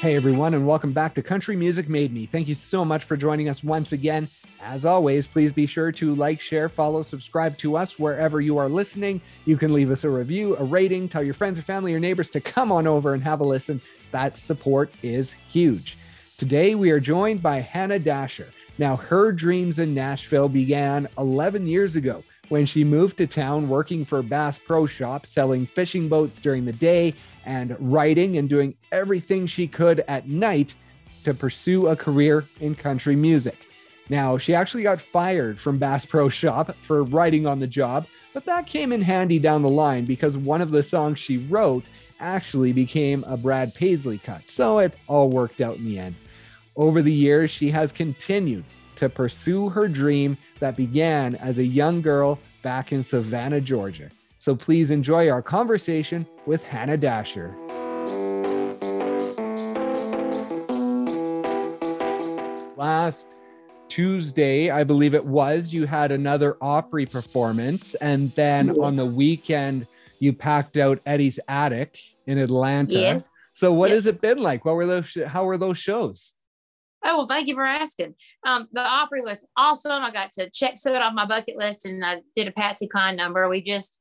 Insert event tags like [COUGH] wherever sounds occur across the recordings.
Hey everyone, and welcome back to Country Music Made Me. Thank you so much for joining us once again. As always, please be sure to like, share, follow, subscribe to us wherever you are listening. You can leave us a review, a rating, tell your friends or family or neighbors to come on over and have a listen. That support is huge. Today we are joined by Hannah Dasher. Now, her dreams in Nashville began 11 years ago when she moved to town working for Bass Pro Shop, selling fishing boats during the day and writing and doing everything she could at night to pursue a career in country music. Now, she actually got fired from Bass Pro Shop for writing on the job, but that came in handy down the line because one of the songs she wrote actually became a Brad Paisley cut. So it all worked out in the end. Over the years, she has continued to pursue her dream that began as a young girl back in Savannah, Georgia. So please enjoy our conversation with Hannah Dasher. Last Tuesday, I believe it was, you had another Opry performance. And then yes. on the weekend, you packed out Eddie's Attic in Atlanta. Yes. So what yes. has it been like? What were those how were those shows? Oh well, thank you for asking. Um, the Opry was awesome. I got to check some it off my bucket list, and I did a Patsy Cline number. We just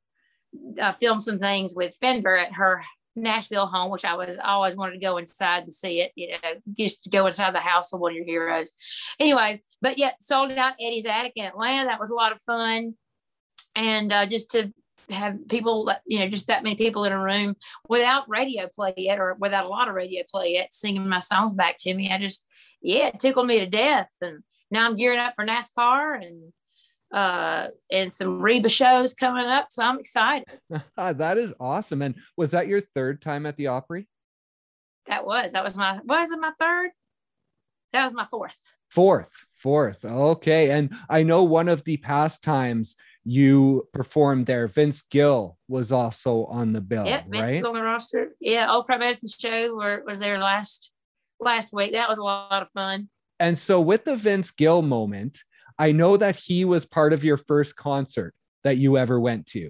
uh, filmed some things with Fender at her Nashville home, which I was always wanted to go inside and see it. You know, just to go inside the house of one of your heroes. Anyway, but yet sold out Eddie's Attic in Atlanta. That was a lot of fun, and uh, just to have people, you know, just that many people in a room without radio play yet, or without a lot of radio play yet, singing my songs back to me. I just, yeah, it tickled me to death. And now I'm gearing up for NASCAR and uh, and some Reba shows coming up. So I'm excited. [LAUGHS] that is awesome. And was that your third time at the Opry? That was. That was my, was it my third? That was my fourth. Fourth, fourth. Okay. And I know one of the past times you performed there, Vince Gill was also on the bill. Yeah, Vince right? on the roster. Yeah, Old Crow Medicine show where was there last last week. That was a lot of fun. And so with the Vince Gill moment, I know that he was part of your first concert that you ever went to.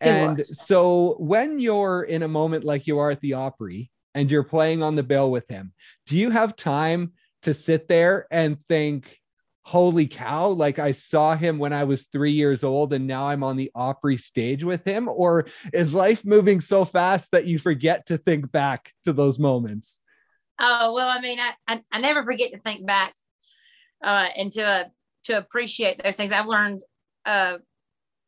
And so when you're in a moment like you are at the Opry and you're playing on the bill with him, do you have time to sit there and think, holy cow, like I saw him when I was three years old and now I'm on the Opry stage with him? Or is life moving so fast that you forget to think back to those moments? Oh, well, I mean, I, I, I never forget to think back uh, and to uh, to appreciate those things. I've learned, uh,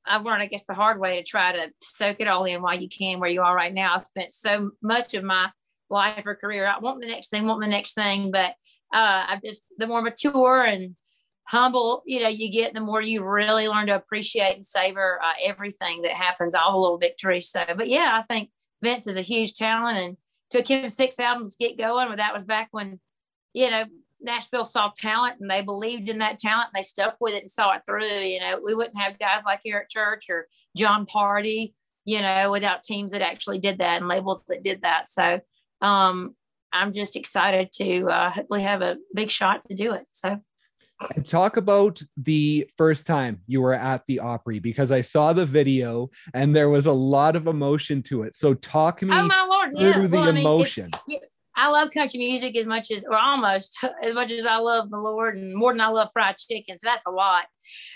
I've learned, I guess, the hard way to try to soak it all in while you can. Where you are right now, I spent so much of my life or career. I want the next thing, want the next thing, but uh, I just the more mature and humble, you know, you get, the more you really learn to appreciate and savor uh, everything that happens, all the little victories. So, but yeah, I think Vince is a huge talent and took him six albums to get going. But that was back when, you know, Nashville saw talent and they believed in that talent and they stuck with it and saw it through. You know, we wouldn't have guys like Eric Church or Jon Pardi you know, without teams that actually did that and labels that did that. So um, I'm just excited to uh, hopefully have a big shot to do it. So. And talk about the first time you were at the Opry because I saw the video and there was a lot of emotion to it. So talk me oh, my Lord. through yeah. the well, emotion. I mean, it, I love country music as much as, or almost [LAUGHS] as much as I love the Lord, and more than I love fried chicken. So that's a lot.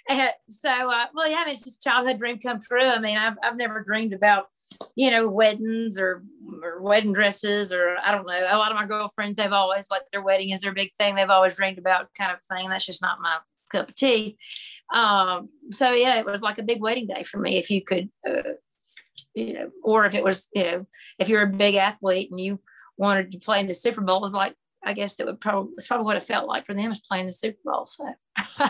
[LAUGHS] So, uh, well, yeah, I mean, it's just childhood dream come true. I mean, I've, I've never dreamed about, you know, weddings or, or wedding dresses, or I don't know. A lot of my girlfriends, they've always like their wedding is their big thing. They've always dreamed about kind of thing. That's just not my cup of tea. Um, so yeah, it was like a big wedding day for me. If you could, uh, you know, or if it was, you know, if you're a big athlete and you wanted to play in the Super Bowl it was like, I guess that would probably it's probably what it felt like for them is playing the Super Bowl. So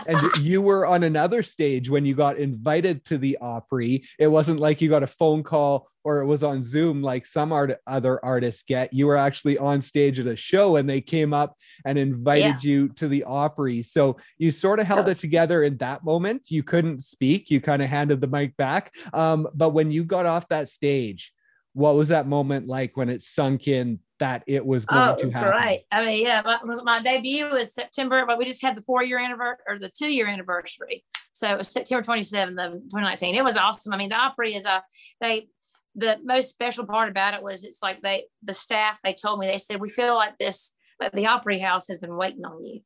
and you were on another stage when you got invited to the Opry. It wasn't like you got a phone call or it was on Zoom like some art- other artists get. You were actually on stage at a show and they came up and invited yeah. you to the Opry. So you sort of held yes. it together in that moment. You couldn't speak. You kind of handed the mic back. Um, but when you got off that stage, what was that moment like when it sunk in that it was oh, going oh, to happen. Right. I mean, yeah, my, my debut was September, but we just had the four year anniversary or the two year anniversary. So it was September 27th of 2019. It was awesome. I mean, the Opry is a, they, the most special part about it was it's like they the staff they told me they said we feel like this like the Opry House has been waiting on you.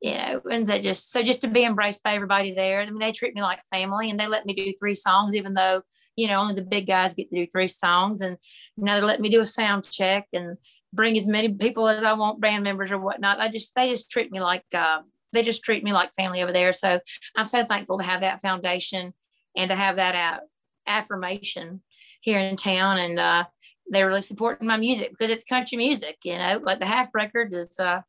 You know, and they just so just to be embraced by everybody there. I mean, they treat me like family, and they let me do three songs, even though you know only the big guys get to do three songs, and know they let me do a sound check and bring as many people as I want, band members or whatnot. I just they just treat me like uh, they just treat me like family over there. So I'm so thankful to have that foundation and to have that uh, affirmation here in town. And uh, they're really supporting my music because it's country music, you know, like the half record is, uh,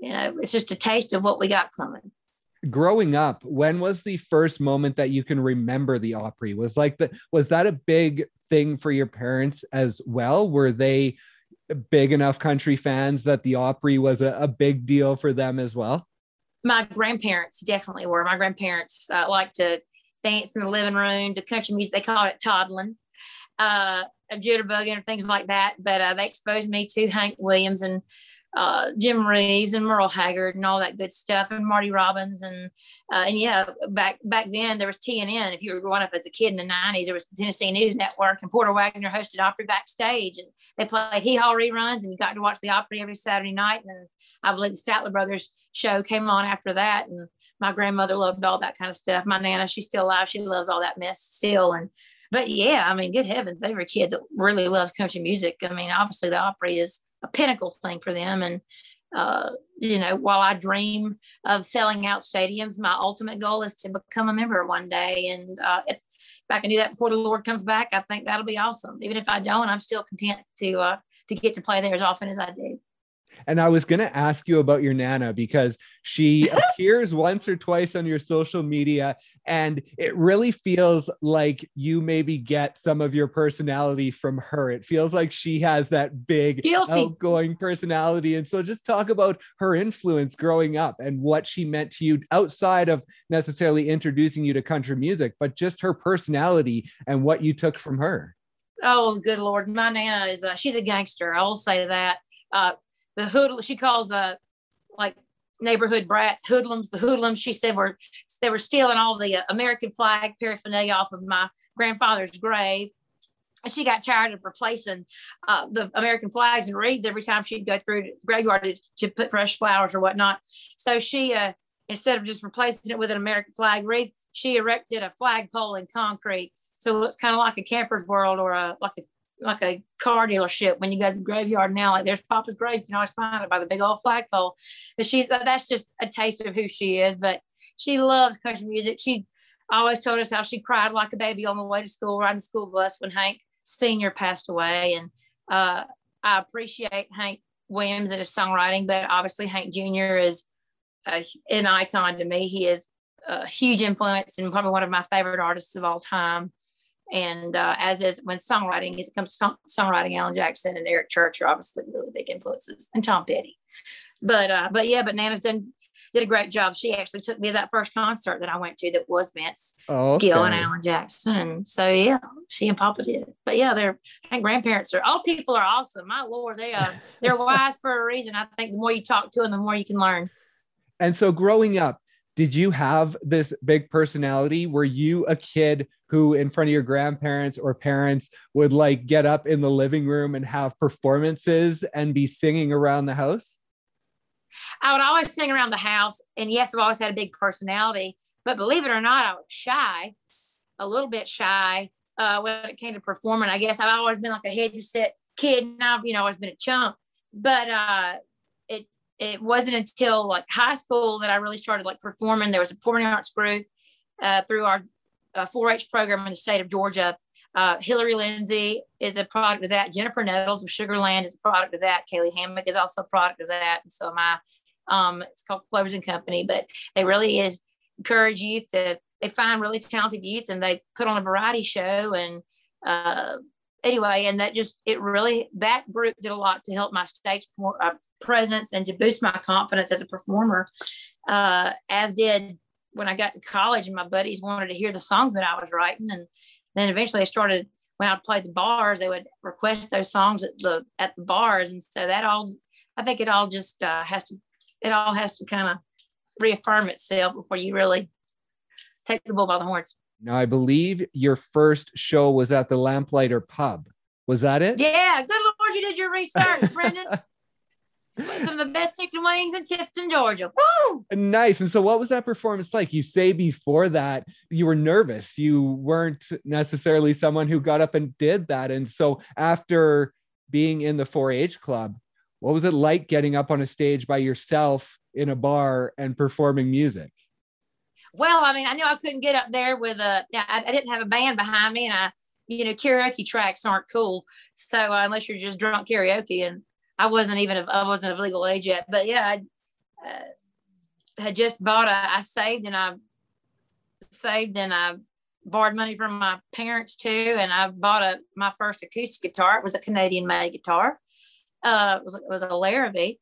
you know, it's just a taste of what we got coming. Growing up, when was the first moment that you can remember the Opry? Was like the was that a big thing for your parents as well? Were they big enough country fans that the Opry was a, a big deal for them as well? My grandparents definitely were. My grandparents uh, like to dance in the living room to country music. They called it toddling uh, jitterbug and things like that. But uh, they exposed me to Hank Williams and uh, Jim Reeves and Merle Haggard and all that good stuff, and Marty Robbins and uh, and yeah, back back then there was TNN. If you were growing up as a kid in the '90s, there was the Tennessee News Network, and Porter Wagoner hosted Opry backstage, and they played Hee Haw reruns, and you got to watch the Opry every Saturday night. And I believe the Statler Brothers show came on after that, and my grandmother loved all that kind of stuff. My nana, she's still alive. She loves all that mess still, and but yeah, I mean, good heavens, every kid that really loves country music. I mean, obviously the Opry is a pinnacle thing for them. And, uh, you know, while I dream of selling out stadiums, my ultimate goal is to become a member one day. And uh, if I can do that before the Lord comes back, I think that'll be awesome. Even if I don't, I'm still content to uh, to get to play there as often as I do. And I was going to ask you about your Nana because she [LAUGHS] appears once or twice on your social media. And it really feels like you maybe get some of your personality from her. It feels like she has that big, Guilty. outgoing personality. And so just talk about her influence growing up and what she meant to you outside of necessarily introducing you to country music, but just her personality and what you took from her. Oh, good Lord. My Nana is, a, she's a gangster. I will say that. Uh, the hood she calls uh like neighborhood brats hoodlums the hoodlums she said were they were stealing all the uh, american flag paraphernalia off of my grandfather's grave and she got tired of replacing uh, the American flags and wreaths every time she'd go through the graveyard to, to put fresh flowers or whatnot. So she, uh, instead of just replacing it with an American flag wreath, she erected a flagpole in concrete. So it's kind of like a camper's world or a like a like a car dealership when you go to the graveyard now like there's papa's grave you can always find by the big old flagpole. But she's that's just a taste of who she is but she loves country music. She always told us how she cried like a baby on the way to school riding the school bus when hank senior passed away. And uh, i appreciate hank williams and his songwriting but obviously hank jr is a, an icon to me. He is a huge influence and probably one of my favorite artists of all time and uh, as is when songwriting, it comes to songwriting, Alan Jackson and Eric Church are obviously really big influences, and Tom Petty. But uh, but yeah, but Nana's done did a great job. She actually took me to that first concert that I went to that was Vince oh, okay. Gill and Alan Jackson. And so yeah, she and Papa did. But yeah, their grandparents are all people are awesome. My lord, they are they're wise for a reason. I think the more you talk to them, the more you can learn. And so growing up, did you have this big personality? Were you a kid who, in front of your grandparents or parents, would like get up in the living room and have performances and be singing around the house? I would always sing around the house. And yes, I've always had a big personality, but believe it or not, I was shy, a little bit shy uh, when it came to performing. I guess I've always been like a head set kid and I've, you know, always been a chump. But uh, it wasn't until like high school that I really started like performing. There was a performing arts group uh, through our uh, 4-H program in the state of Georgia. Uh, Hillary Lindsey is a product of that. Jennifer Nettles of Sugarland is a product of that. Caylee Hammack is also a product of that. And so am I. Um, it's called Clovers and Company, but they really is encourage youth to, they find really talented youth and they put on a variety show and, uh, anyway, and that just it really that group did a lot to help my stage uh, presence and to boost my confidence as a performer. Uh, as did when I got to college and my buddies wanted to hear the songs that I was writing, and then eventually I started when I played the bars, they would request those songs at the at the bars, and so that all I think it all just uh, has to it all has to kind of reaffirm itself before you really take the bull by the horns. Now, I believe your first show was at the Lamplighter Pub. Was that it? Yeah. Good Lord, you did your research, [LAUGHS] Brendan. Some of the best chicken wings in Tifton, Georgia. Woo! Nice. And so, what was that performance like? You say before that you were nervous. You weren't necessarily someone who got up and did that. And so, after being in the 4 H club, what was it like getting up on a stage by yourself in a bar and performing music? Well, I mean, I knew I couldn't get up there with a, I, I didn't have a band behind me and I, you know, karaoke tracks aren't cool. So uh, unless you're just drunk karaoke and I wasn't even, of, I wasn't of legal age yet, but yeah, I uh, had just bought a, I saved and I saved and I borrowed money from my parents too. And I bought a, my first acoustic guitar. It was a Canadian made guitar. Uh, it was, it was a Larrivee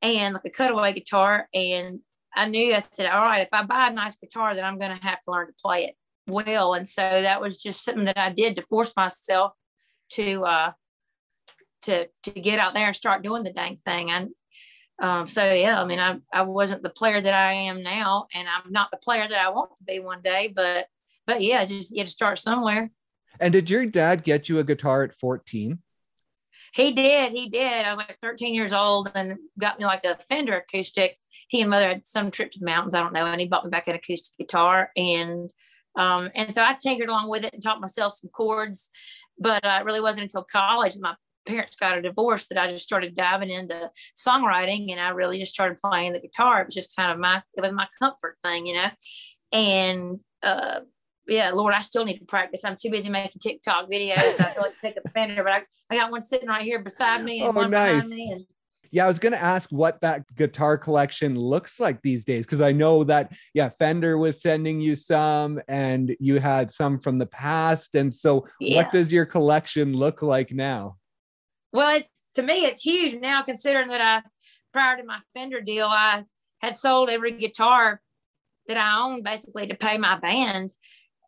and like a cutaway guitar. And I knew I said, all right, if I buy a nice guitar, then I'm going to have to learn to play it well. And so that was just something that I did to force myself to, uh, to, to get out there and start doing the dang thing. And, um, so yeah, I mean, I, I wasn't the player that I am now, and I'm not the player that I want to be one day, but, but yeah, just you had to start somewhere. And did your dad get you a guitar at 14? He did. He did. I was like 13 years old and got me like a Fender acoustic. He and mother had some trip to the mountains. I don't know. And he bought me back an acoustic guitar. And um, and so I tinkered along with it and taught myself some chords. But uh, it really wasn't until college my parents got a divorce that I just started diving into songwriting and I really just started playing the guitar. It was just kind of my it was my comfort thing, you know. And uh yeah, Lord, I still need to practice. I'm too busy making TikTok videos. I feel like pick up a Fender, but I, I got one sitting right here beside me and oh, one nice. behind me. And, yeah, I was going to ask what that guitar collection looks like these days because I know that yeah, Fender was sending you some and you had some from the past and so yeah. what does your collection look like now? Well, it's to me it's huge now considering that I prior to my Fender deal I had sold every guitar that I owned basically to pay my band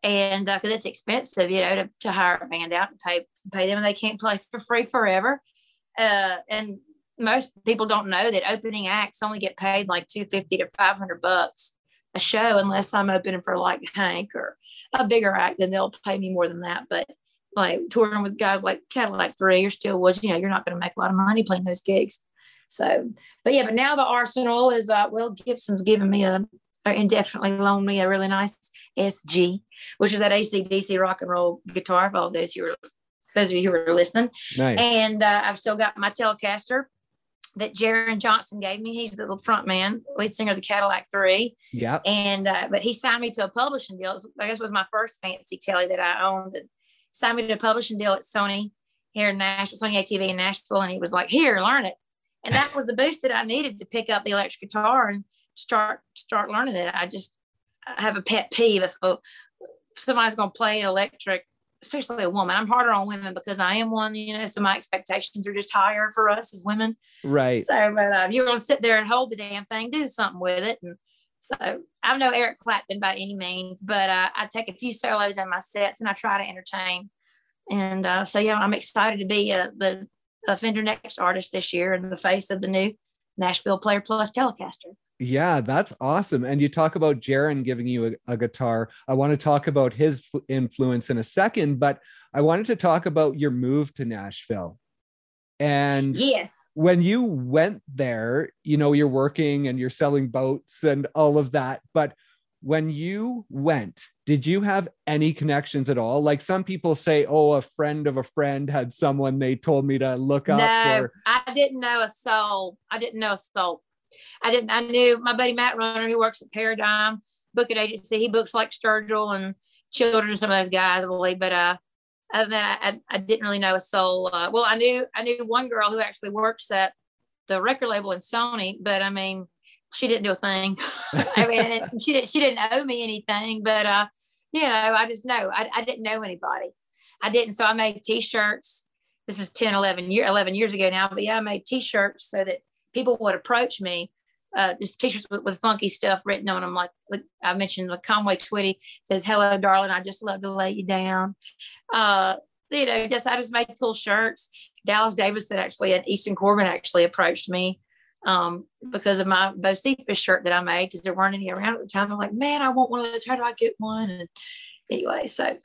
and because uh, it's expensive, you know, to, to hire a band out and pay pay them, and they can't play for free forever. Uh, and most people don't know that opening acts only get paid like two fifty to five hundred bucks a show, unless I'm opening for like Hank or a bigger act, then they'll pay me more than that. But like touring with guys like Cadillac Three or Steel Woods, you know, you're not going to make a lot of money playing those gigs. So, but yeah, but now the arsenal is uh, well, Gibson's given me a or indefinitely loaned me a really nice SG, which is that ACDC rock and roll guitar for all those who are those of you who are listening. Nice. And uh, I've still got my Telecaster that Jaren Johnston gave me. He's the front man, lead singer of the Cadillac Three. Yeah. And uh, but he signed me to a publishing deal. Was, I guess was my first fancy telly that I owned. And signed me to a publishing deal at Sony here in Nashville, Sony ATV in Nashville, and he was like, "Here, learn it." And that was the boost that I needed to pick up the electric guitar and start start learning it. I just I have a pet peeve if, if somebody's going to play an electric, especially a woman. I'm harder on women because I am one, you know, so my expectations are just higher for us as women. Right. So uh, if you're going to sit there and hold the damn thing, do something with it. And so I'm no Eric Clapton by any means, but uh, I take a few solos in my sets and I try to entertain. And uh, so yeah, I'm excited to be uh, the Fender Next artist this year and the face of the new Nashville Player Plus Telecaster. Yeah, that's awesome. And you talk about Jaren giving you a, a, guitar. I want to talk about his influence in a second, but I wanted to talk about your move to Nashville. And yes, when you went there, you know, you're working and you're selling boats and all of that. But when you went, did you have any connections at all? Like some people say, oh, a friend of a friend had someone they told me to look up. No, or... I didn't know a soul. I didn't know a soul. I didn't. I knew my buddy Matt Runner, who works at Paradigm Booking Agency. He books like Sturgill and Childers some of those guys, I believe. But uh, other than that, I, I didn't really know a soul. Uh, well, I knew I knew one girl who actually works at the record label in Sony, but I mean, she didn't do a thing. [LAUGHS] I mean, she didn't she didn't owe me anything, but uh, you know, I just know I, I didn't know anybody. I didn't. So I made T-shirts. This is 10, 11 year, 11 years ago now, but yeah, I made T-shirts so that people would approach me, uh, just t-shirts with, with funky stuff written on them. Like, like I mentioned, like Conway Twitty says, hello, darling. I just love to lay you down. Uh, you know, just, I just made cool shirts. Dallas Davidson actually and Easton Corbin actually approached me um, because of my Bocephus shirt that I made because there weren't any around at the time. I'm like, man, I want one of those. How do I get one? And anyway, so.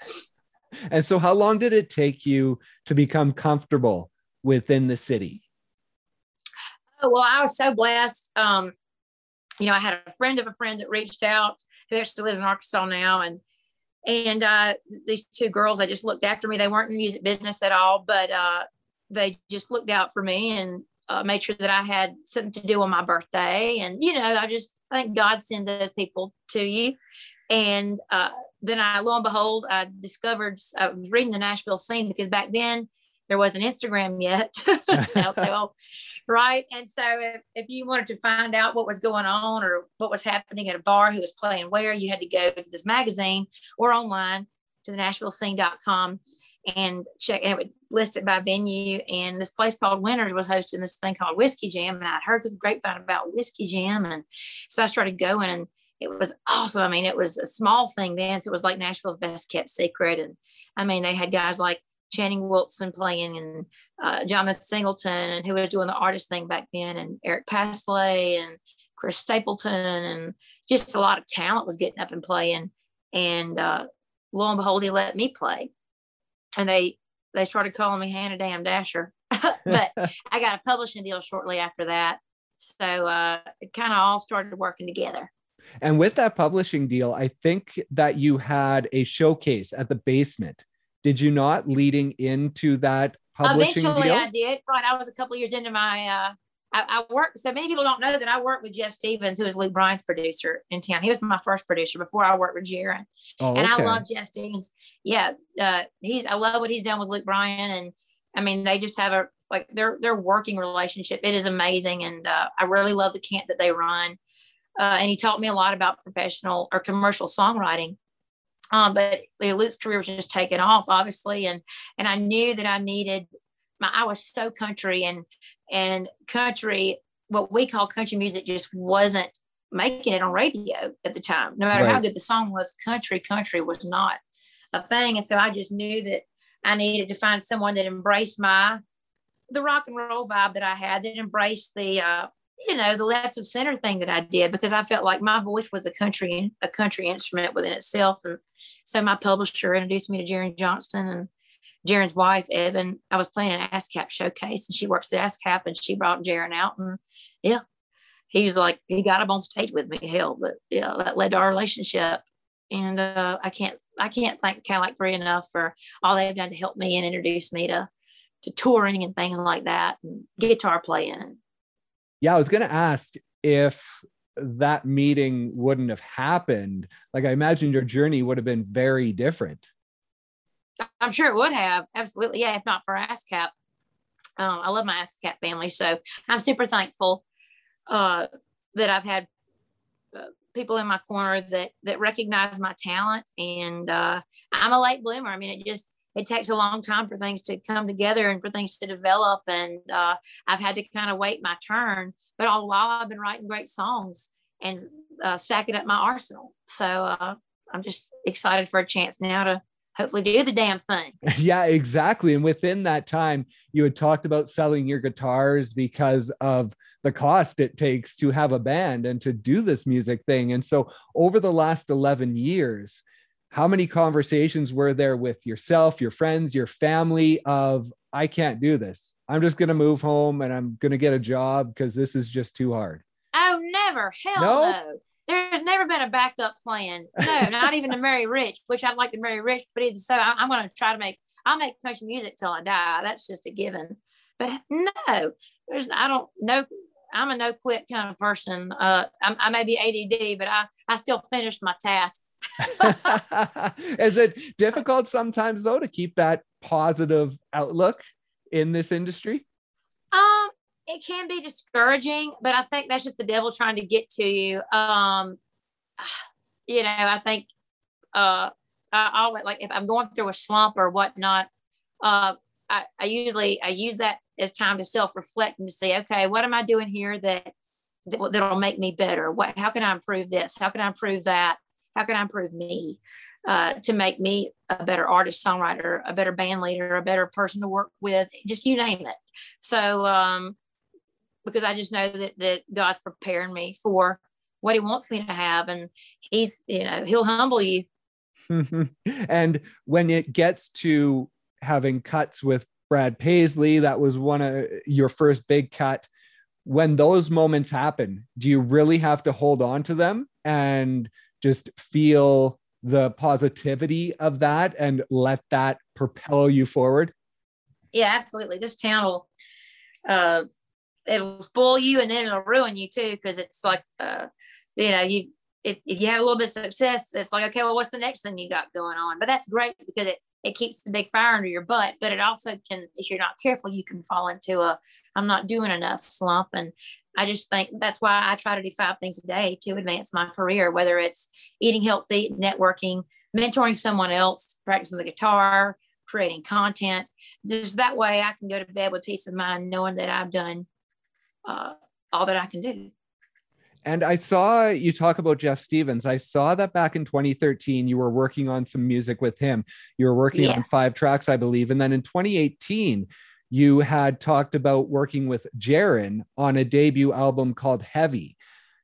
And so, how long did it take you to become comfortable within the city? Oh, well, I was so blessed. Um, you know, I had a friend of a friend that reached out who actually lives in Arkansas now, and and uh, these two girls, they just looked after me. They weren't in music business at all, but uh, they just looked out for me and uh, made sure that I had something to do on my birthday. And, you know, I just, I think God sends those people to you. And uh, then I, lo and behold, I discovered, I was reading the Nashville scene because back then there wasn't Instagram yet. [LAUGHS] [LAUGHS] so, right. And so if, if you wanted to find out what was going on or what was happening at a bar, who was playing where, you had to go to this magazine or online to the nashvillescene.com and check and it would list it by venue. And this place called Winners was hosting this thing called Whiskey Jam. And I'd heard the grapevine about Whiskey Jam. And so I started going and it was awesome. I mean, it was a small thing then. So it was like Nashville's best kept secret. And I mean, they had guys like Channing Wilson playing and uh, Jonathan Singleton and who was doing the artist thing back then and Eric Paslay and Chris Stapleton and just a lot of talent was getting up and playing. And uh, lo and behold, he let me play and they they started calling me Hannah Damn Dasher. [LAUGHS] but [LAUGHS] I got a publishing deal shortly after that. So uh, it kind of all started working together. And with that publishing deal, I think that you had a showcase at the basement. Did you not leading into that publishing Eventually deal? I did. Right. I was a couple years into my uh, I, I worked. So many people don't know that I worked with Jeff Stevens, who is Luke Bryan's producer in town. He was my first producer before I worked with Jaren. Oh, and I love Jeff Stevens. Yeah, uh, he's. I love what he's done with Luke Bryan, and I mean, they just have a like their their working relationship. It is amazing, and uh, I really love the camp that they run. Uh, and he taught me a lot about professional or commercial songwriting. Um, but Luke's career was just taking off, obviously, and and I knew that I needed my I was so country and and country, what we call country music, just wasn't making it on radio at the time. No matter right. how good the song was, country, country was not a thing. And so I just knew that I needed to find someone that embraced my the rock and roll vibe that I had, that embraced the uh, you know, the left of center thing that I did because I felt like my voice was a country a country instrument within itself. And so my publisher introduced me to Jaren Johnston and Jaren's wife, Evan, I was playing an ASCAP showcase and she works at ASCAP and she brought Jaren out. And yeah, he was like, he got up on stage with me. Hell, but yeah, that led to our relationship. And uh, I can't, I can't thank Cadillac Three enough for all they've done to help me and introduce me to, to touring and things like that and guitar playing. Yeah, I was going to ask if that meeting wouldn't have happened. Like I imagine your journey would have been very different. I'm sure it would have. Absolutely. Yeah. If not for ASCAP. Um, I love my ASCAP family. So I'm super thankful uh, that I've had uh, people in my corner that, that recognize my talent. And uh, I'm a late bloomer. I mean, it just, it takes a long time for things to come together and for things to develop. And uh, I've had to kind of wait my turn. But all the while, I've been writing great songs and uh, stacking up my arsenal. So uh, I'm just excited for a chance now to hopefully do the damn thing. [LAUGHS] Yeah, exactly. And within that time, you had talked about selling your guitars because of the cost it takes to have a band and to do this music thing. And so, over the last 11 years, how many conversations were there with yourself, your friends, your family of, I can't do this. I'm just going to move home and I'm going to get a job because this is just too hard. Oh, never. Hell no. no there's never been a backup plan. No, not even to marry rich, which I'd like to marry rich, but either so I, am going to try to make, I'll make country music till I die. That's just a given. But no, there's, I don't know. I'm a no quit kind of person. Uh, I, I may be ADD, but I, I still finish my tasks. [LAUGHS] Is it difficult sometimes though to keep that positive outlook in this industry? Um, it can be discouraging, but I think that's just the devil trying to get to you. Um, [SIGHS] you know, I think uh, I always like if I'm going through a slump or whatnot, uh, I, I usually I use that as time to self reflect and to say, okay, what am I doing here that that'll make me better? What how can I improve this? How can I improve that? How can I improve me? Uh, to make me a better artist, songwriter, a better band leader, a better person to work with, just you name it. So um, because I just know that, that God's preparing me for what he wants me to have. And he's, you know, he'll humble you. [LAUGHS] and when it gets to having cuts with Brad Paisley, that was one of your first big cut. When those moments happen, do you really have to hold on to them and just feel the positivity of that and let that propel you forward? Yeah, absolutely. This town will uh it'll spoil you and then it'll ruin you too because it's like uh you know you if, if you have a little bit of success it's like okay well what's the next thing you got going on? But that's great because it it keeps the big fire under your butt but it also can if you're not careful you can fall into a i'm not doing enough slump. And i just think that's why i try to do five things a day to advance my career whether it's eating healthy networking mentoring someone else practicing the guitar creating content. Just that way i can go to bed with peace of mind knowing that i've done uh, all that I can do. And I saw you talk about Jeff Stevens. I saw that back in 2013, you were working on some music with him. You were working yeah. on five tracks, I believe. And then in 2018, you had talked about working with Jaren on a debut album called Heavy.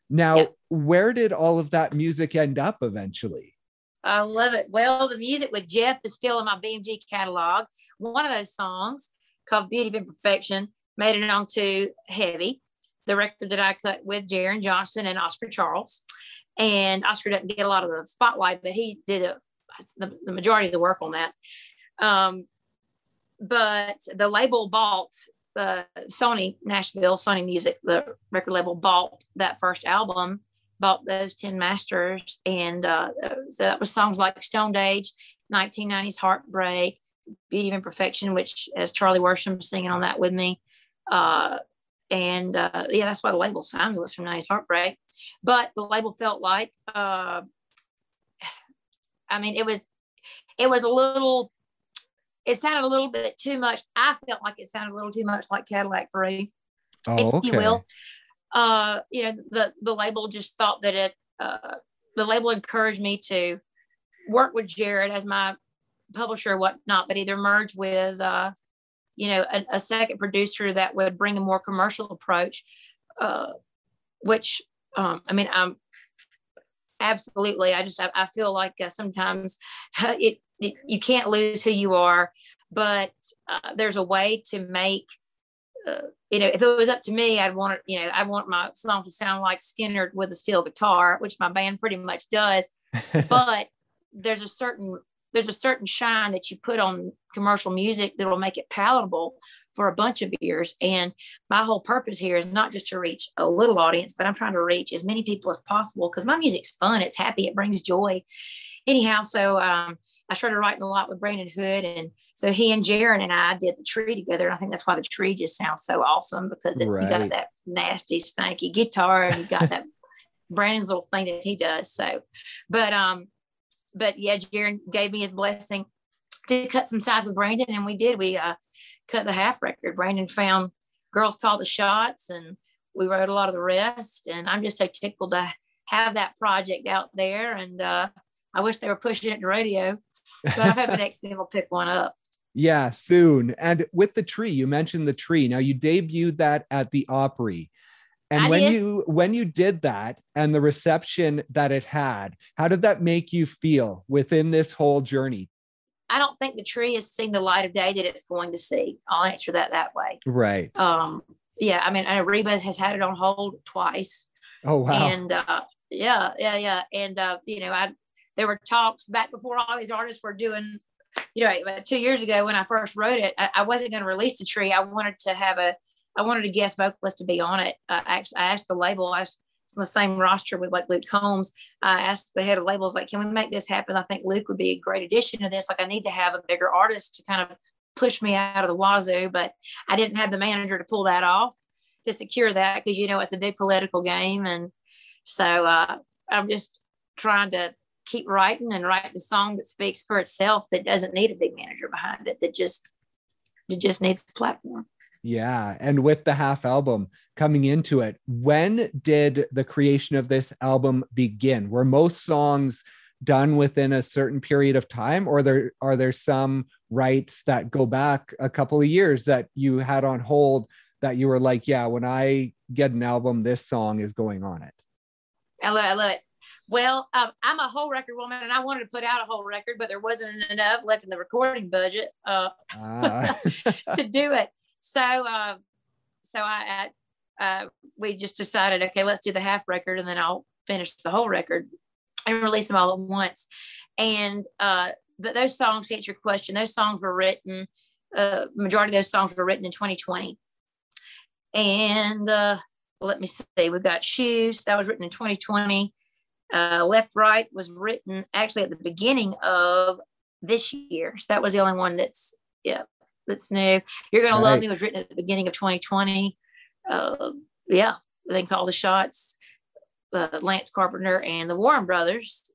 Now, yeah. where did all of that music end up eventually? I love it. Well, the music with Jeff is still in my BMG catalog. One of those songs called Beauty of Imperfection made it onto Heavy, the record that I cut with Jaren Johnston and Oscar Charles. And Oscar doesn't get a lot of the spotlight, but he did a, the, the majority of the work on that. Um, but the label bought the Sony Nashville, Sony Music, the record label bought that first album, bought those 10 masters. And uh, so that was songs like Stoned Age, 1990s Heartbreak, Beauty of Imperfection, which as Charlie Worsham singing on that with me. Uh, and uh, yeah, that's why the label signed us from 90s Heartbreak. But the label felt like, uh, I mean, it was, it was a little, it sounded a little bit too much. I felt like it sounded a little too much like Cadillac Parade, oh, if okay. you will. Uh, you know, the the label just thought that it, uh, the label encouraged me to work with Jared as my publisher or whatnot, but either merge with uh, you know, a, a second producer that would bring a more commercial approach, uh, which, um, I mean, I'm absolutely, I just, I, I feel like uh, sometimes [LAUGHS] it, it, you can't lose who you are, but uh, there's a way to make, uh, you know, if it was up to me, I'd want it, you know, I want my song to sound like Skynyrd with a steel guitar, which my band pretty much does. [LAUGHS] but there's a certain there's a certain shine that you put on commercial music that will make it palatable for a bunch of ears. And my whole purpose here is not just to reach a little audience, but I'm trying to reach as many people as possible because my music's fun, it's happy, it brings joy. Anyhow, so um, I started writing a lot with Brandon Hood, and so he and Jaren and I did the tree together. And I think that's why the tree just sounds so awesome because it's right. you got that nasty, stanky guitar, and you got that [LAUGHS] Brandon's little thing that he does. So, but um, but yeah, Jaren gave me his blessing to cut some sides with Brandon, and we did. We uh, cut the half record. Brandon found girls call the shots, and we wrote a lot of the rest. And I'm just so tickled to have that project out there. And uh, I wish they were pushing it to radio, but I hope the [LAUGHS] next thing will pick one up. Yeah, soon. And with the tree, you mentioned the tree. Now you debuted that at the Opry. And I when did. you when you did that and the reception that it had, how did that make you feel within this whole journey? I don't think the tree has seen the light of day that it's going to see. I'll answer that that way. Right. Um. Yeah. I mean, Reba has had it on hold twice. Oh wow. And uh, yeah, yeah, yeah. And uh, you know, I there were talks back before all these artists were doing. You know, two years ago when I first wrote it, I, I wasn't going to release the tree. I wanted to have a I wanted a guest vocalist to be on it. I actually I asked the label. I was on the same roster with like Luke Combs. I asked the head of labels, like, can we make this happen? I think Luke would be a great addition to this. Like, I need to have a bigger artist to kind of push me out of the wazoo, but I didn't have the manager to pull that off to secure that because you know it's a big political game, and so uh, I'm just trying to keep writing and write the song that speaks for itself that doesn't need a big manager behind it that just it just needs a platform yeah. And with the half album coming into it, when did the creation of this album begin? Were most songs done within a certain period of time, or there are there some rights that go back a couple of years that you had on hold that you were like, yeah, when I get an album, this song is going on it? I love, I love it. Well, um, I'm a whole record woman, and I wanted to put out a whole record, but there wasn't enough left in the recording budget uh, uh. [LAUGHS] to do it. So, uh, so I, uh, we just decided, okay, let's do the half record, and then I'll finish the whole record and release them all at once. And uh, th- those songs, to answer your question, those songs were written. Uh, majority of those songs were written in 2020. And uh, let me see, we've got Shoes that was written in 2020. Uh, Left Right was written actually at the beginning of this year. So that was the only one that's yeah that's new. You're gonna right. love me was written at the beginning of 2020. Uh, yeah, they call the shots. Uh, Lance Carpenter and the Warren Brothers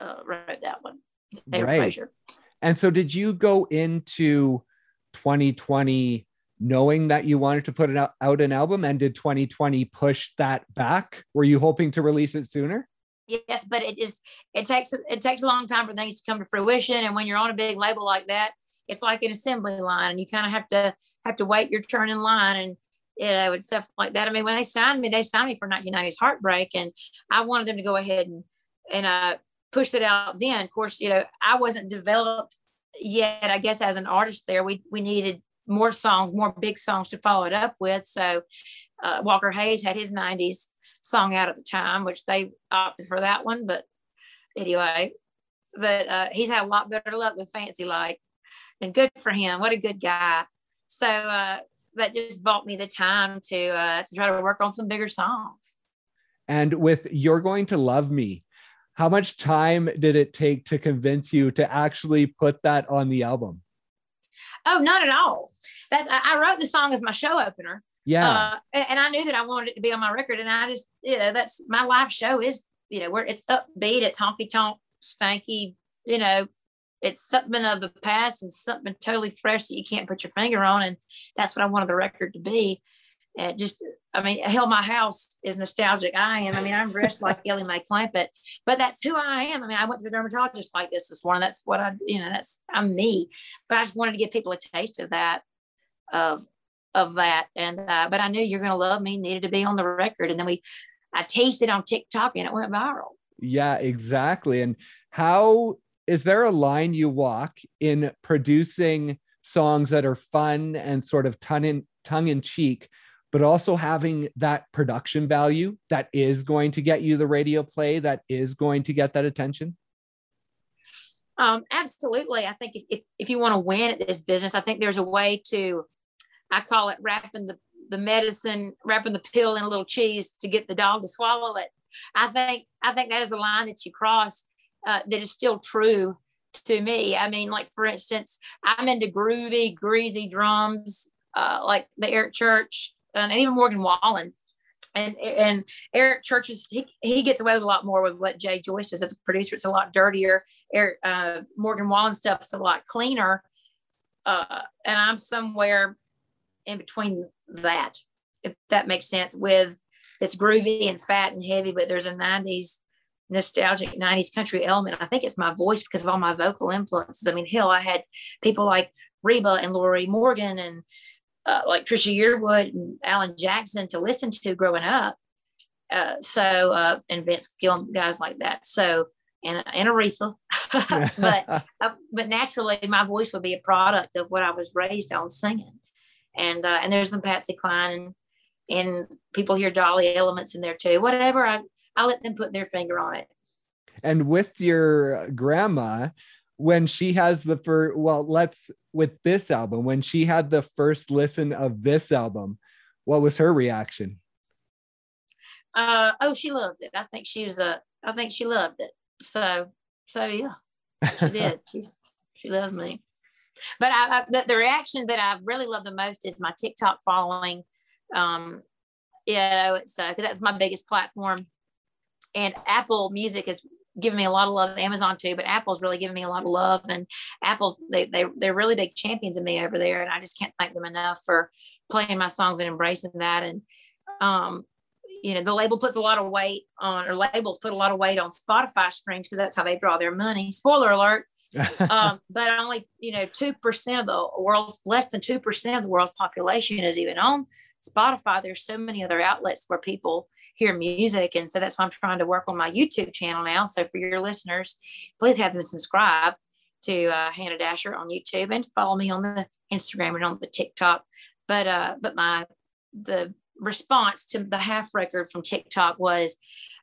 uh, wrote that one. They right. Frazier. And so, did you go into 2020 knowing that you wanted to put it out, out an album? And did 2020 push that back? Were you hoping to release it sooner? Yes, but it is. It takes it takes a long time for things to come to fruition. And when you're on a big label like that, it's like an assembly line, and you kind of have to have to wait your turn in line. And you know, and stuff like that. I mean, when they signed me, they signed me for 1990s Heartbreak, and I wanted them to go ahead and and uh, push it out. Then, of course, you know, I wasn't developed yet. I guess as an artist, there we we needed more songs, more big songs to follow it up with. So uh, Walker Hayes had his 90s song out at the time, which they opted for that one. But anyway, but uh, he's had a lot better luck with Fancy Like, and good for him. What a good guy. So uh, that just bought me the time to uh, to try to work on some bigger songs. And with "You're Going to Love Me," how much time did it take to convince you to actually put that on the album? Oh, not at all. That I wrote the song as my show opener. Yeah. Uh, and I knew that I wanted it to be on my record, and I just, you know, that's my live show is, you know, where it's upbeat, it's honky tonk, stanky, you know, it's something of the past and something totally fresh that you can't put your finger on. And that's what I wanted the record to be. And just, I mean, hell, my house is nostalgic. I am. I mean, I'm dressed like [LAUGHS] Ellie Mae Clampett, but that's who I am. I mean, I went to the dermatologist like this this morning. That's what I, you know, that's I'm me. But I just wanted to give people a taste of that, of of that. And uh, but I knew you're gonna love me needed to be on the record. And then we, I tasted on TikTok and it went viral. Yeah, exactly. And how is there a line you walk in producing songs that are fun and sort of tongue in tongue in cheek, but also having that production value that is going to get you the radio play, that is going to get that attention? Um, absolutely. I think if, if you want to win at this business, I think there's a way to, I call it wrapping the, the medicine, wrapping the pill in a little cheese to get the dog to swallow it. I think, I think that is a line that you cross uh, that is still true to me. I mean, like for instance, I'm into groovy, greasy drums, uh, like the Eric Church and even Morgan Wallen. And and Eric Church's he, he gets away with a lot more with what Jay Joyce does as a producer. It's a lot dirtier. Eric uh, Morgan Wallen stuff is a lot cleaner. Uh, and I'm somewhere in between that, if that makes sense. With it's groovy and fat and heavy, but there's a '90s nostalgic 90s country element. I think it's my voice because of all my vocal influences. I mean, hell, I had people like Reba and Lorrie Morgan and uh, like Trisha Yearwood and Alan Jackson to listen to growing up. Uh, so, uh, and Vince Gill, guys like that. So, and, and Aretha. [LAUGHS] but, uh, but naturally, my voice would be a product of what I was raised on singing. And, uh, and there's some Patsy Cline and, and people hear Dolly elements in there too. Whatever I, I'll let them put their finger on it. And with your grandma, when she has the first, well, let's with this album, when she had the first listen of this album, what was her reaction? Uh, oh, she loved it. I think she was a, I think she loved it. So, so yeah, she [LAUGHS] did. She's, she loves me. But I, I the, the, reaction that I really love the most is my TikTok following. Um, you know, it's because uh, that's my biggest platform and Apple Music is giving me a lot of love. Amazon too, but Apple's really giving me a lot of love. And Apple's they they they're really big champions of me over there, and I just can't thank them enough for playing my songs and embracing that. And um, you know, the label puts a lot of weight on, or labels put a lot of weight on Spotify streams because that's how they draw their money. Spoiler alert. [LAUGHS] um, but only you know two percent of the world's less than two percent of the world's population is even on Spotify, there's so many other outlets where people hear music. And so that's why I'm trying to work on my YouTube channel now. So for your listeners, please have them subscribe to uh, Hannah Dasher on YouTube and follow me on the Instagram and on the TikTok. But uh, but my the response to the half record from TikTok was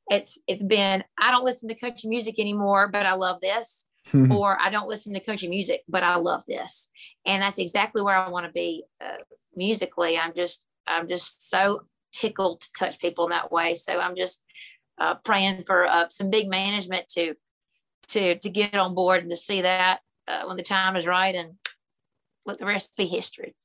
it's it's been I don't listen to country music anymore, but I love this. [LAUGHS] or I don't listen to country music, but I love this. And that's exactly where I want to be uh, musically. I'm just I'm just so tickled to touch people in that way. So I'm just uh, praying for uh, some big management to to to get on board and to see that uh, when the time is right and let the rest be history.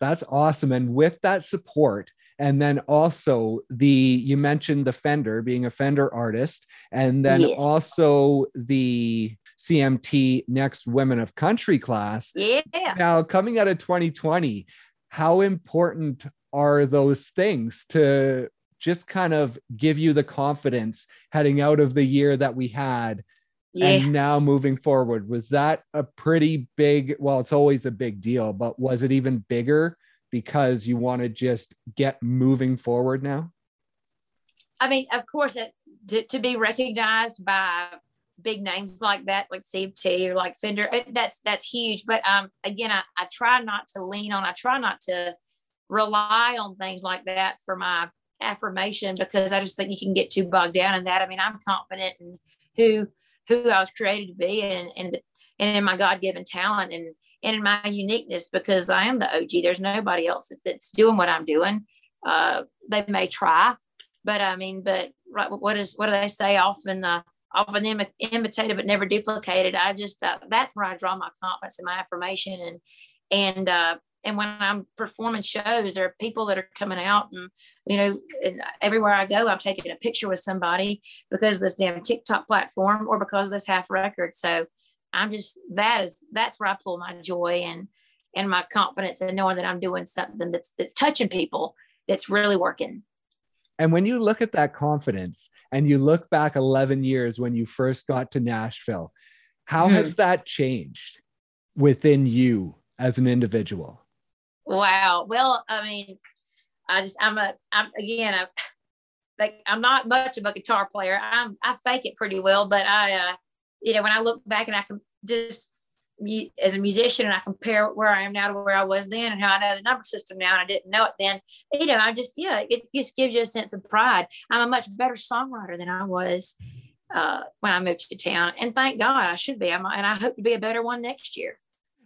That's awesome. And with that support, and then also the you mentioned the Fender being a Fender artist, and then yes. also the CMT Next Women of Country class. Yeah. Now coming out of 2020, how important are those things to just kind of give you the confidence heading out of the year that we had yeah. and now moving forward was that a pretty big well it's always a big deal but was it even bigger because you want to just get moving forward now? I mean, of course, it, to, to be recognized by big names like that, like CMT or like Fender, that's that's huge. But um, again, I, I try not to lean on. I try not to rely on things like that for my affirmation because I just think you can get too bogged down in that. I mean, I'm confident in who who I was created to be and and and in my God given talent and and in my uniqueness because I am the OG. There's nobody else that's doing what I'm doing. Uh, they may try, but I mean, but right, what is what do they say? Often, uh, often Im- imitated but never duplicated. I just uh, that's where I draw my confidence and my affirmation and and uh, and when I'm performing shows, there are people that are coming out and you know, and everywhere I go, I'm taking a picture with somebody because of this damn TikTok platform or because of this half record. So I'm just that is that's where I pull my joy and and my confidence and knowing that I'm doing something that's that's touching people that's really working. And when you look at that confidence and you look back 11 years when you first got to Nashville, how mm-hmm. has that changed within you as an individual? Wow. Well, I mean, I just I'm a I'm again I [SIGHS] like I'm not much of a guitar player. I'm I fake it pretty well, but I uh you know, when I look back and I can just as a musician and I compare where I am now to where I was then and how I know the number system now and I didn't know it then, you know, I just, yeah, it just gives you a sense of pride. I'm a much better songwriter than I was uh, when I moved to town. And thank God I should be. I'm, and I hope to be a better one next year.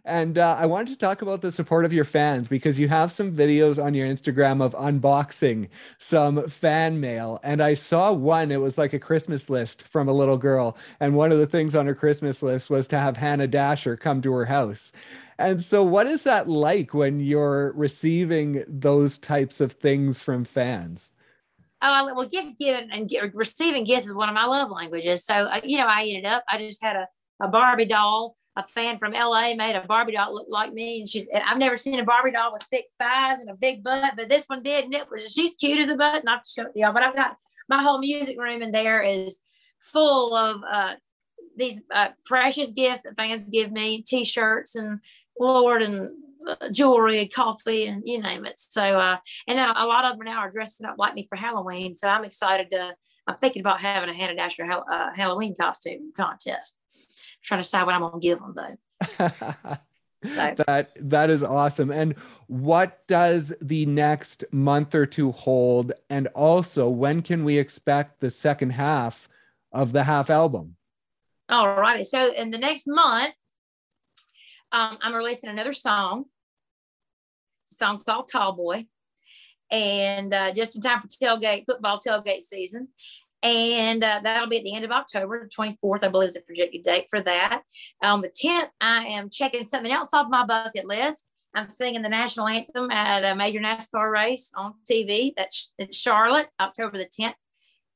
And uh, I wanted to talk about the support of your fans because you have some videos on your Instagram of unboxing some fan mail. And I saw one, it was like a Christmas list from a little girl. And one of the things on her Christmas list was to have Hannah Dasher come to her house. And so, what is that like when you're receiving those types of things from fans? Oh, well, giving and receiving gifts is one of my love languages. So, uh, you know, I eat it up. I just had a, a Barbie doll a fan from LA made a Barbie doll look like me. And she's, I've never seen a Barbie doll with thick thighs and a big butt, but this one did. And it was, she's cute as a butt, not to show y'all, but I've got my whole music room in there is full of uh, these uh, precious gifts that fans give me t-shirts and Lord and uh, jewelry and coffee and you name it. So, uh, and then a lot of them now are dressing up like me for Halloween. So I'm excited to, I'm thinking about having a Hannah Dasher uh, Halloween costume contest trying to decide what I'm going to give them though. [LAUGHS] that that is awesome. And what does the next month or two hold? And also, when can we expect the second half of the half album? All righty. So in the next month, um, I'm releasing another song. A song called Tall Boy. And uh, just in time for tailgate, football tailgate season and uh, that'll be at the end of October, the 24th, I believe is the projected date for that. On the 10th, I am checking something else off my bucket list. I'm singing the national anthem at a major NASCAR race on TV. That's in Charlotte, October the 10th.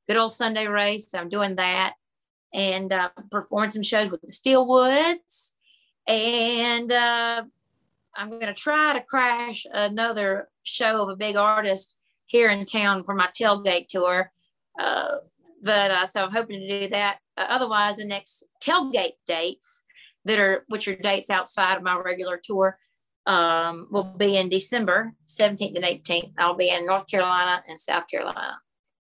Good old Sunday race. I'm doing that and uh, performing some shows with the Steel Woods. And uh, I'm going to try to crash another show of a big artist here in town for my tailgate tour. Uh, but uh, so I'm hoping to do that. Uh, otherwise, the next tailgate dates that are which are dates outside of my regular tour um, will be in December 17th and 18th. I'll be in North Carolina and South Carolina.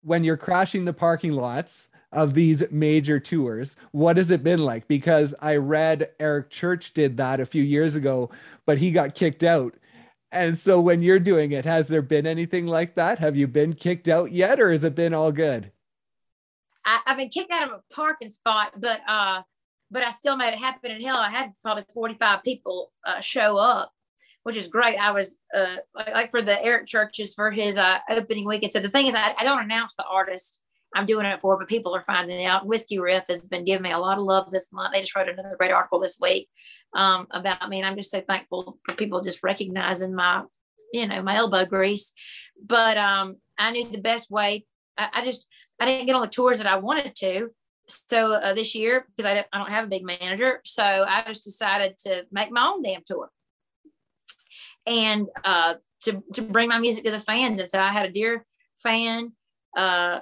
When you're crashing the parking lots of these major tours, what has it been like? Because I read Eric Church did that a few years ago, but he got kicked out. And so when you're doing it, has there been anything like that? Have you been kicked out yet, or has it been all good? I, have been kicked out of a parking spot, but uh, but I still made it happen in hell. I had probably 45 people uh, show up which is great. I was uh, like for the Eric Churches for his uh, opening weekend. So the thing is, I, I, don't announce the artist I'm doing it for, but people are finding out. Whiskey Riff has been giving me a lot of love this month. They just wrote another great article this week um, about me, and I'm just so thankful for people just recognizing my, you know, my elbow grease. But um, I knew the best way. I, I just I didn't get on the tours that I wanted to. So uh, this year, because I, I don't have a big manager, so I just decided to make my own damn tour and uh, to to bring my music to the fans. And so I had a dear fan. Uh,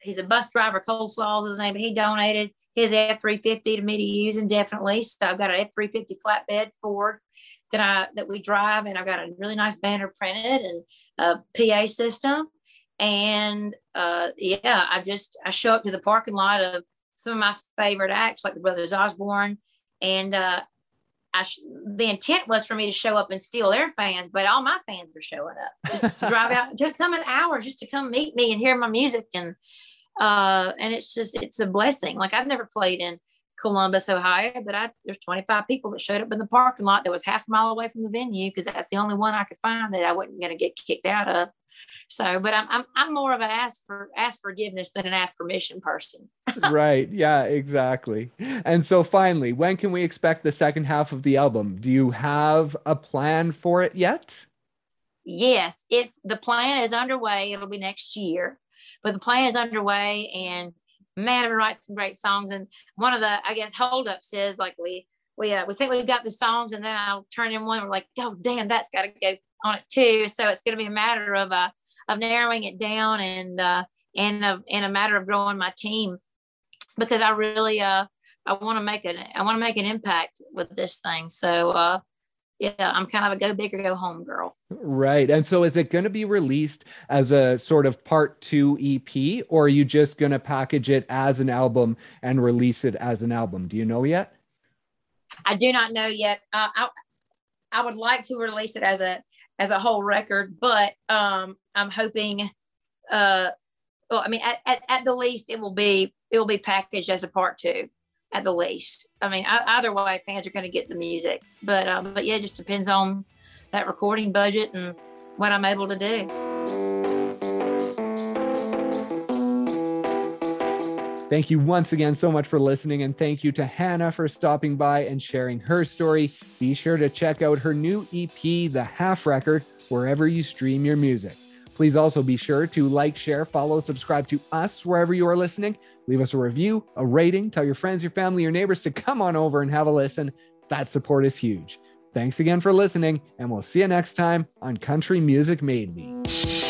he's a bus driver. Coleslaw is his name. He donated his F three fifty to me to use indefinitely. So I've got an F three fifty flatbed Ford that I that we drive, and I've got a really nice banner printed and a PA system. And uh, yeah, I just I show up to the parking lot of some of my favorite acts like the Brothers Osborne, and uh, I sh- the intent was for me to show up and steal their fans, but all my fans are showing up just to drive out, [LAUGHS] just come an hour just to come meet me and hear my music. And, uh, and it's just, it's a blessing. Like I've never played in Columbus, Ohio, but I, there's 25 people that showed up in the parking lot that was half a mile away from the venue. Cause that's the only one I could find that I wasn't going to get kicked out of. So, but I'm, I'm, I'm more of an ask for ask forgiveness than an ask permission person. [LAUGHS] right. Yeah, exactly. And so finally, when can we expect the second half of the album? Do you have a plan for it yet? Yes, it's the plan is underway. It'll be next year, but the plan is underway and man, we write some great songs. And one of the, I guess, holdups is like we we uh, we think we've got the songs, and then I'll turn in one. We're like, oh damn, that's got to go on it too. So it's going to be a matter of uh, of narrowing it down and uh, and a, and a matter of growing my team because I really uh I want to make it I want to make an impact with this thing. So uh yeah, I'm kind of a go big or go home girl. Right. And so is it going to be released as a sort of part 2 EP or are you just going to package it as an album and release it as an album? Do you know yet? I do not know yet. Uh, I I would like to release it as a as a whole record, but um, I'm hoping, uh, well, I mean, at, at, at, the least, it will be it will be packaged as a part two, at the least. I mean, I, either way, fans are going to get the music, but uh, but yeah, it just depends on that recording budget and what I'm able to do. Thank you once again so much for listening, and thank you to Hannah for stopping by and sharing her story. Be sure to check out her new EP, The Half Record, wherever you stream your music. Please also be sure to like, share, follow, subscribe to us wherever you are listening. Leave us a review, a rating, tell your friends, your family, your neighbors to come on over and have a listen. That support is huge. Thanks again for listening, and we'll see you next time on Country Music Made Me.